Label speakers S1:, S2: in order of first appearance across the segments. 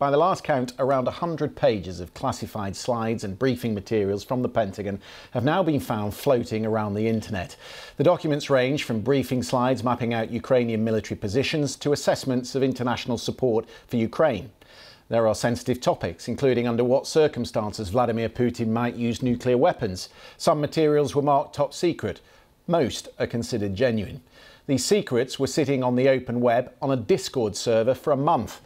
S1: By the last count, around 100 pages of classified slides and briefing materials from the Pentagon have now been found floating around the internet. The documents range from briefing slides mapping out Ukrainian military positions to assessments of international support for Ukraine. There are sensitive topics, including under what circumstances Vladimir Putin might use nuclear weapons. Some materials were marked top secret. Most are considered genuine. These secrets were sitting on the open web on a Discord server for a month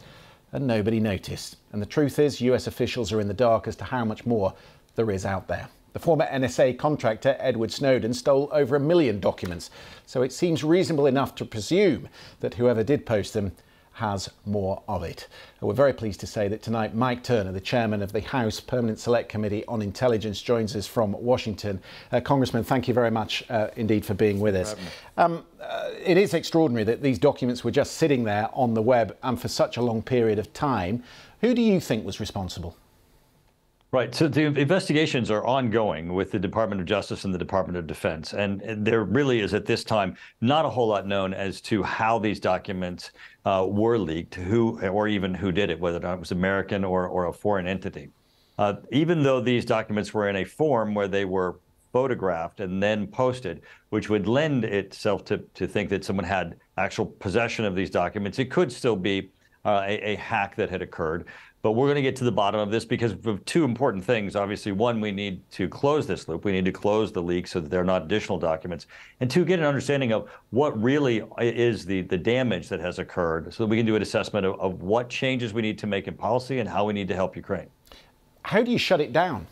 S1: and nobody noticed. And the truth is, US officials are in the dark as to how much more there is out there. The former NSA contractor Edward Snowden stole over a million documents, so it seems reasonable enough to presume that whoever did post them has more of it. we're very pleased to say that tonight Mike Turner, the chairman of the House Permanent Select Committee on Intelligence, joins us from Washington. Uh, Congressman, thank you very much uh, indeed for being with us. It is extraordinary that these documents were just sitting there on the web and for such a long period of time. Who do you think was responsible?
S2: Right. So the investigations are ongoing with the Department of Justice and the Department of Defense. And there really is at this time not a whole lot known as to how these documents uh, were leaked, who or even who did it, whether it was American or, or a foreign entity. Uh, even though these documents were in a form where they were photographed and then posted, which would lend itself to, to think that someone had actual possession of these documents, it could still be uh, a, a, hack that had occurred. But we're going to get to the bottom of this because of two important things. Obviously, one, we need to close this loop. We need to close the leak so that there are not additional documents. And two, get an understanding of what really is the, the damage that has occurred so that we can do an assessment of, of what changes we need to make in policy and how we need to help Ukraine.
S1: How do you shut it down?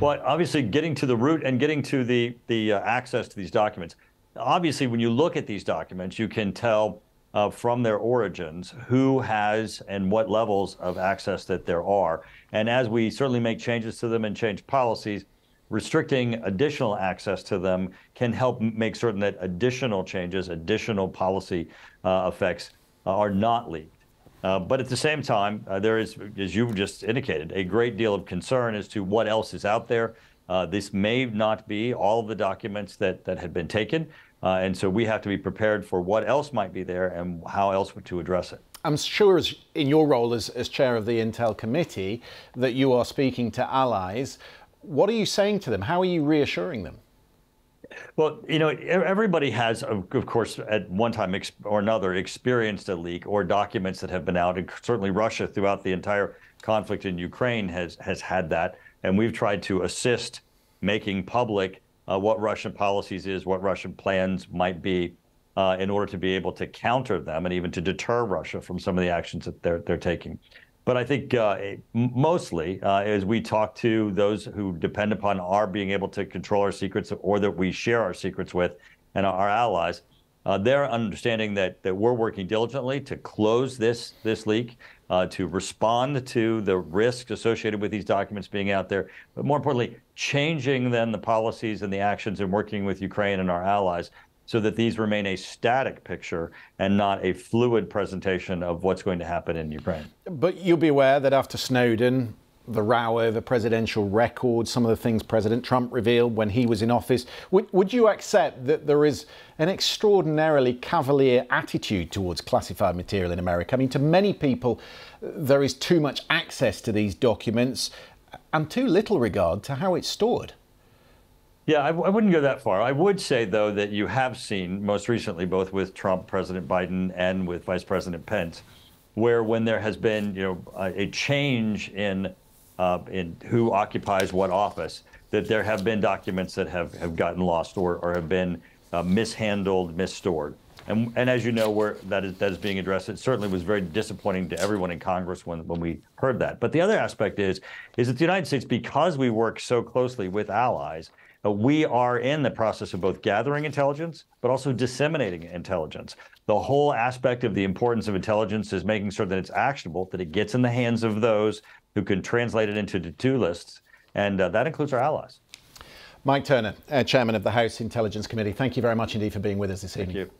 S2: Well, obviously, getting to the root and getting to the, the uh, access to these documents. Obviously, when you look at these documents, you can tell uh, from their origins, who has and what levels of access that there are. And as we certainly make changes to them and change policies, restricting additional access to them can help make certain that additional changes, additional policy uh, effects uh, are not leaked. Uh, but at the same time, uh, there is, as you've just indicated, a great deal of concern as to what else is out there. Uh, this may not be all of the documents that, that had been taken. Uh, and so we have to be prepared for what else might be there and how else to address it.
S1: I'm sure, as in your role as, as chair of the Intel Committee, that you are speaking to allies. What are you saying to them? How are you reassuring them?
S2: Well, you know, everybody has, of course, at one time or another, experienced a leak or documents that have been out. And certainly, Russia, throughout the entire conflict in Ukraine, has has had that. And we've tried to assist making public uh, what Russian policies is, what Russian plans might be, uh, in order to be able to counter them and even to deter Russia from some of the actions that they're they're taking. But I think uh, mostly, uh, as we talk to those who depend upon our being able to control our secrets or that we share our secrets with, and our allies, uh, they're understanding that that we're working diligently to close this this leak uh, to respond to the risks associated with these documents being out there, but more importantly, changing then the policies and the actions and working with Ukraine and our allies so that these remain a static picture and not a fluid presentation of what's going to happen in Ukraine.
S1: But you'll be aware that after Snowden, the row over presidential records, some of the things President Trump revealed when he was in office. Would, would you accept that there is an extraordinarily cavalier attitude towards classified material in America? I mean, to many people, there is too much access to these documents and too little regard to how it's stored.
S2: Yeah, I, I, wouldn't go that far. I would say, though, that you have seen most recently, both with Trump, President Biden, and with Vice President Pence, where when there has been, you know, a, a change in uh, in who occupies what office, that there have been documents that have, have gotten lost or, or have been uh, mishandled, misstored. And, and as you know, where that is, that is being addressed, it certainly was very disappointing to everyone in Congress when, when we heard that. But the other aspect is, is that the United States, because we work so closely with allies, we are in the process of both gathering intelligence, but also disseminating intelligence. The whole aspect of the importance of intelligence is making sure that it's actionable, that it gets in the hands of those who can translate it into to-do lists, and uh, that includes our allies.
S1: Mike Turner, uh, Chairman of the House Intelligence Committee, thank you very much indeed for being with us this
S2: thank
S1: evening.
S2: You.